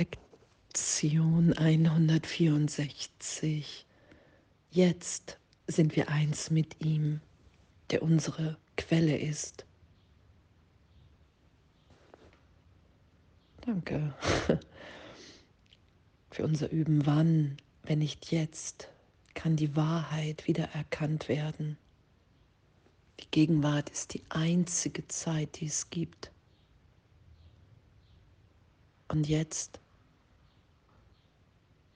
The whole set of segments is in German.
Lektion 164. Jetzt sind wir eins mit ihm, der unsere Quelle ist. Danke für unser Üben. Wann, wenn nicht jetzt, kann die Wahrheit wieder erkannt werden. Die Gegenwart ist die einzige Zeit, die es gibt. Und jetzt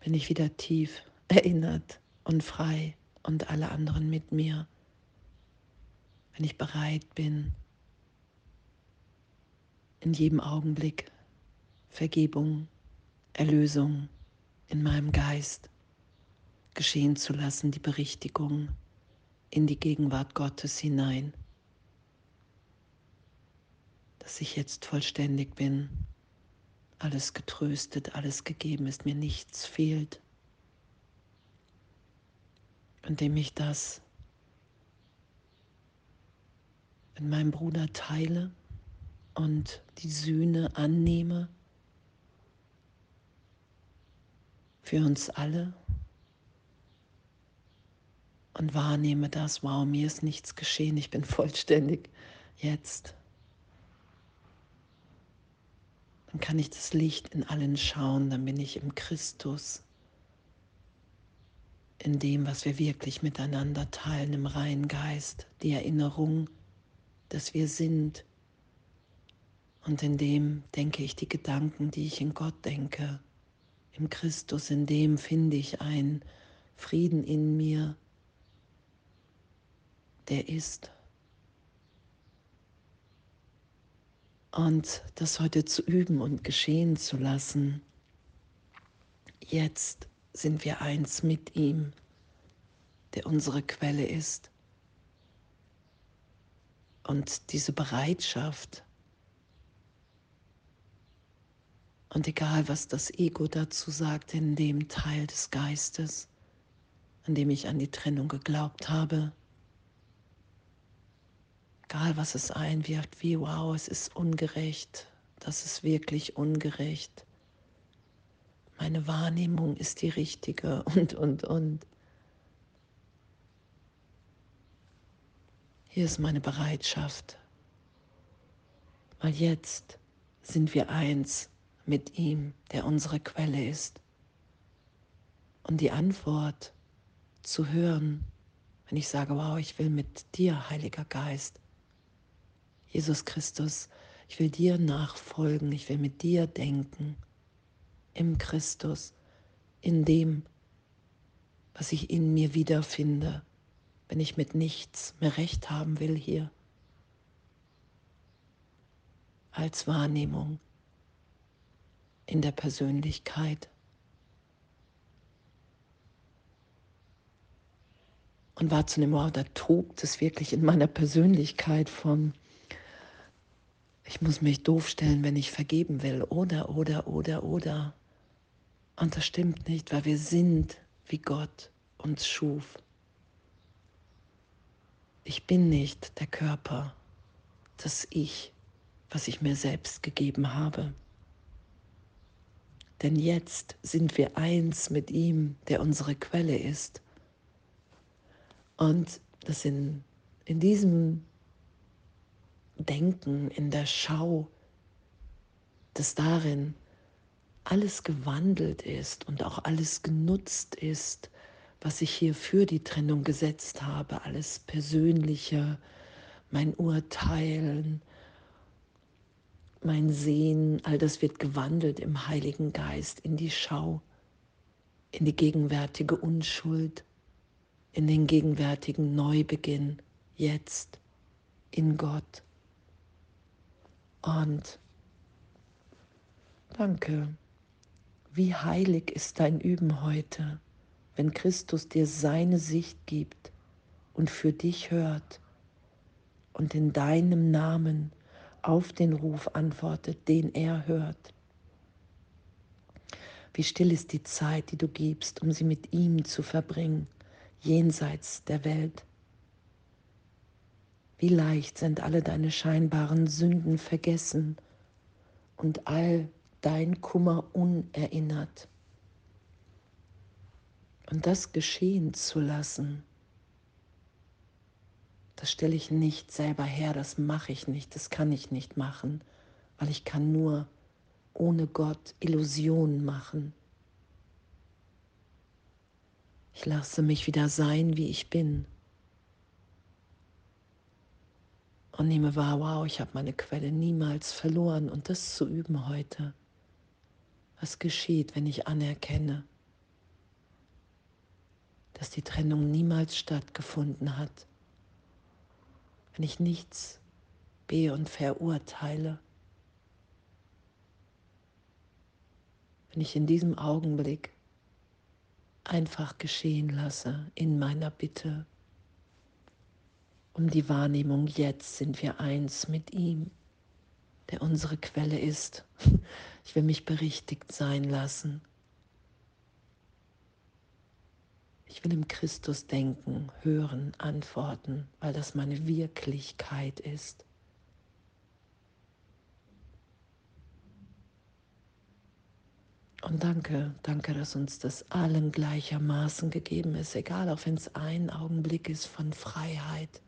bin ich wieder tief erinnert und frei und alle anderen mit mir, wenn ich bereit bin, in jedem Augenblick Vergebung, Erlösung in meinem Geist geschehen zu lassen, die Berichtigung in die Gegenwart Gottes hinein, dass ich jetzt vollständig bin, alles getröstet, alles gegeben ist, mir nichts fehlt, indem ich das mit meinem Bruder teile und die Sühne annehme für uns alle und wahrnehme das, wow, mir ist nichts geschehen, ich bin vollständig jetzt. Dann kann ich das Licht in allen schauen, dann bin ich im Christus, in dem, was wir wirklich miteinander teilen, im reinen Geist, die Erinnerung, dass wir sind. Und in dem denke ich die Gedanken, die ich in Gott denke im Christus, in dem finde ich einen Frieden in mir, der ist. Und das heute zu üben und geschehen zu lassen. Jetzt sind wir eins mit ihm, der unsere Quelle ist. Und diese Bereitschaft, Und egal, was das Ego dazu sagt, in dem Teil des Geistes, an dem ich an die Trennung geglaubt habe, egal, was es einwirft, wie wow, es ist ungerecht, das ist wirklich ungerecht. Meine Wahrnehmung ist die richtige und, und, und. Hier ist meine Bereitschaft, weil jetzt sind wir eins mit ihm, der unsere Quelle ist. Und die Antwort zu hören, wenn ich sage, wow, ich will mit dir, Heiliger Geist, Jesus Christus, ich will dir nachfolgen, ich will mit dir denken, im Christus, in dem, was ich in mir wiederfinde, wenn ich mit nichts mehr recht haben will hier, als Wahrnehmung, in der Persönlichkeit. Und wahrzunehmen, wow, da tobt es wirklich in meiner Persönlichkeit von, ich muss mich doof stellen, wenn ich vergeben will, oder, oder, oder, oder. Und das stimmt nicht, weil wir sind, wie Gott uns schuf. Ich bin nicht der Körper, das Ich, was ich mir selbst gegeben habe denn jetzt sind wir eins mit ihm, der unsere Quelle ist. Und das in, in diesem Denken, in der Schau, dass darin alles gewandelt ist und auch alles genutzt ist, was ich hier für die Trennung gesetzt habe, alles Persönliche, mein Urteilen, mein Sehen, all das wird gewandelt im Heiligen Geist in die Schau, in die gegenwärtige Unschuld, in den gegenwärtigen Neubeginn, jetzt in Gott. Und danke, wie heilig ist dein Üben heute, wenn Christus dir seine Sicht gibt und für dich hört und in deinem Namen auf den Ruf antwortet, den er hört. Wie still ist die Zeit, die du gibst, um sie mit ihm zu verbringen, jenseits der Welt. Wie leicht sind alle deine scheinbaren Sünden vergessen und all dein Kummer unerinnert. Und das geschehen zu lassen, das stelle ich nicht selber her, das mache ich nicht, das kann ich nicht machen, weil ich kann nur ohne Gott Illusionen machen. Ich lasse mich wieder sein, wie ich bin. Und nehme wahr, wow, ich habe meine Quelle niemals verloren. Und das zu üben heute. Was geschieht, wenn ich anerkenne, dass die Trennung niemals stattgefunden hat? Wenn ich nichts be- und verurteile? Wenn ich in diesem Augenblick einfach geschehen lasse in meiner Bitte um die Wahrnehmung, jetzt sind wir eins mit ihm, der unsere Quelle ist. Ich will mich berichtigt sein lassen. Ich will im Christus denken, hören, antworten, weil das meine Wirklichkeit ist. Und danke, danke, dass uns das allen gleichermaßen gegeben ist, egal, auch wenn es ein Augenblick ist von Freiheit.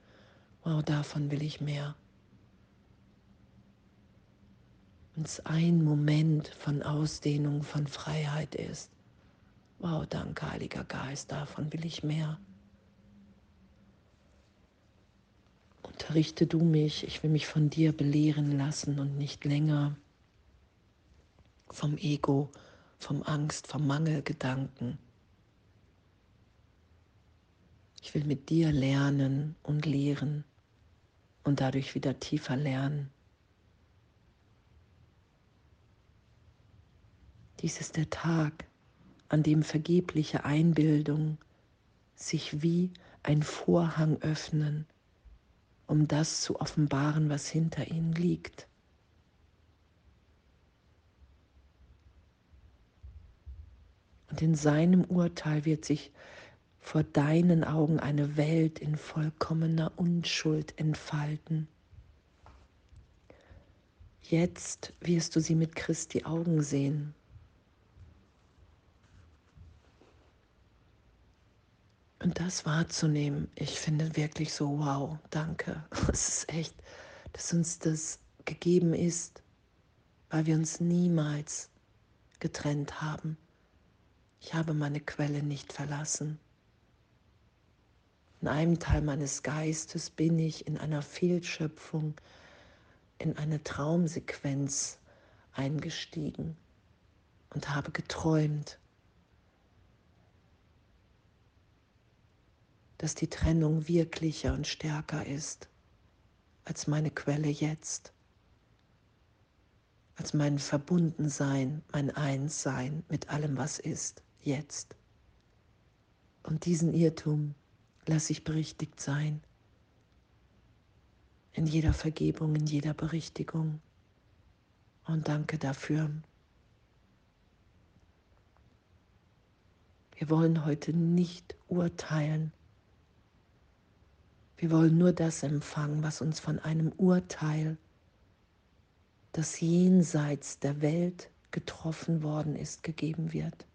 Wow, davon will ich mehr. Wenn es ein Moment von Ausdehnung, von Freiheit ist. Wow, danke, Heiliger Geist, davon will ich mehr. Unterrichte du mich, ich will mich von dir belehren lassen und nicht länger vom Ego vom Angst, vom Mangelgedanken. Ich will mit dir lernen und lehren und dadurch wieder tiefer lernen. Dies ist der Tag, an dem vergebliche Einbildung sich wie ein Vorhang öffnen, um das zu offenbaren, was hinter ihnen liegt. Und in seinem Urteil wird sich vor deinen Augen eine Welt in vollkommener Unschuld entfalten. Jetzt wirst du sie mit Christi Augen sehen. Und das wahrzunehmen, ich finde wirklich so, wow, danke. Es ist echt, dass uns das gegeben ist, weil wir uns niemals getrennt haben. Ich habe meine Quelle nicht verlassen. In einem Teil meines Geistes bin ich in einer Fehlschöpfung, in eine Traumsequenz eingestiegen und habe geträumt, dass die Trennung wirklicher und stärker ist als meine Quelle jetzt, als mein Verbundensein, mein Einssein mit allem, was ist jetzt. Und diesen Irrtum lasse ich berichtigt sein. In jeder Vergebung, in jeder Berichtigung. Und danke dafür. Wir wollen heute nicht urteilen. Wir wollen nur das empfangen, was uns von einem Urteil, das jenseits der Welt getroffen worden ist, gegeben wird.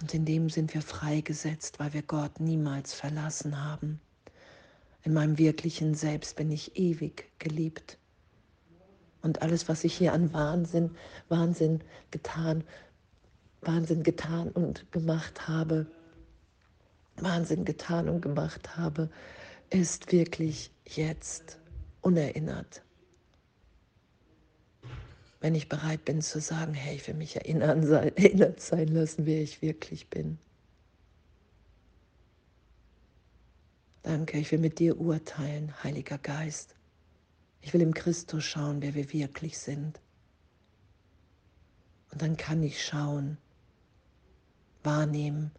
Und in dem sind wir freigesetzt, weil wir Gott niemals verlassen haben. In meinem wirklichen Selbst bin ich ewig geliebt. Und alles, was ich hier an Wahnsinn, Wahnsinn getan, Wahnsinn getan und gemacht habe, Wahnsinn getan und gemacht habe, ist wirklich jetzt unerinnert wenn ich bereit bin zu sagen, hey, ich will mich erinnern sein, erinnert sein lassen, wer ich wirklich bin. Danke, ich will mit dir urteilen, Heiliger Geist. Ich will im Christus schauen, wer wir wirklich sind. Und dann kann ich schauen, wahrnehmen,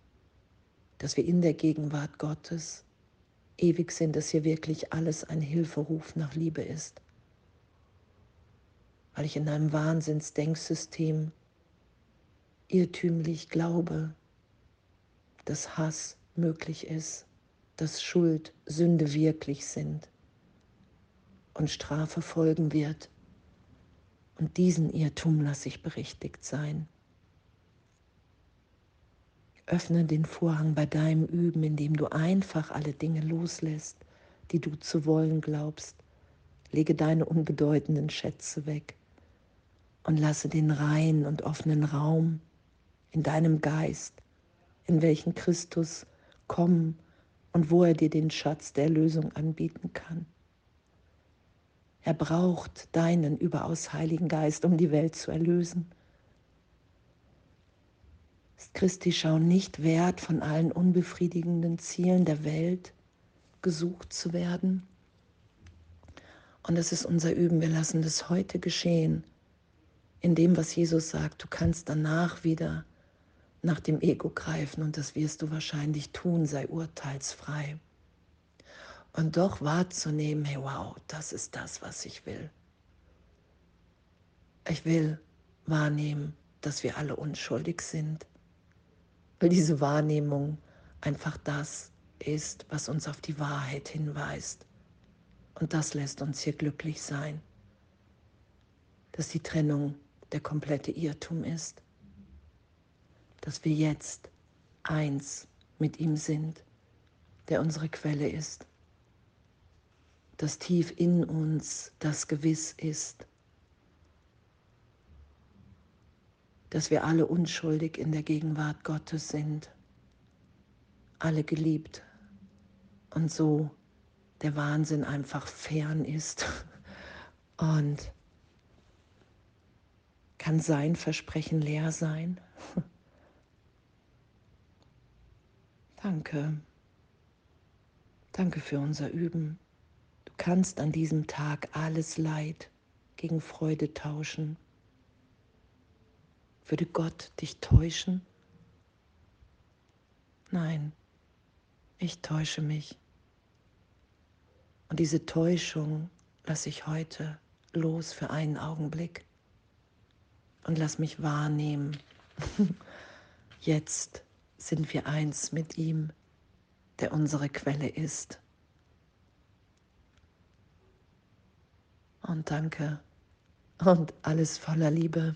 dass wir in der Gegenwart Gottes ewig sind, dass hier wirklich alles ein Hilferuf nach Liebe ist weil ich in einem Wahnsinnsdenksystem irrtümlich glaube, dass Hass möglich ist, dass Schuld, Sünde wirklich sind und Strafe folgen wird, Und diesen Irrtum lasse ich berichtigt sein. Öffne den Vorhang bei deinem Üben, indem du einfach alle Dinge loslässt, die du zu wollen glaubst. Lege deine unbedeutenden Schätze weg und lasse den reinen und offenen Raum in deinem Geist, in welchen Christus kommen und wo er dir den Schatz der Erlösung anbieten kann. Er braucht deinen überaus heiligen Geist, um die Welt zu erlösen. Ist Christi Schau nicht wert, von allen unbefriedigenden Zielen der Welt gesucht zu werden? Und das ist unser Üben. Wir lassen das heute geschehen, in dem, was Jesus sagt. Du kannst danach wieder nach dem Ego greifen und das wirst du wahrscheinlich tun, sei urteilsfrei und doch wahrzunehmen, hey wow, das ist das, was ich will. Ich will wahrnehmen, dass wir alle unschuldig sind, weil diese Wahrnehmung einfach das ist, was uns auf die Wahrheit hinweist. Und das lässt uns hier glücklich sein, dass die Trennung der komplette Irrtum ist, dass wir jetzt eins mit ihm sind, der unsere Quelle ist dass tief in uns das gewiss ist, dass wir alle unschuldig in der Gegenwart Gottes sind, alle geliebt und so der Wahnsinn einfach fern ist und kann sein Versprechen leer sein. Danke. Danke für unser Üben kannst an diesem Tag alles Leid gegen Freude tauschen. Würde Gott dich täuschen? Nein, ich täusche mich. Und diese Täuschung lasse ich heute los für einen Augenblick und lass mich wahrnehmen. Jetzt sind wir eins mit ihm, der unsere Quelle ist. und danke und alles voller Liebe.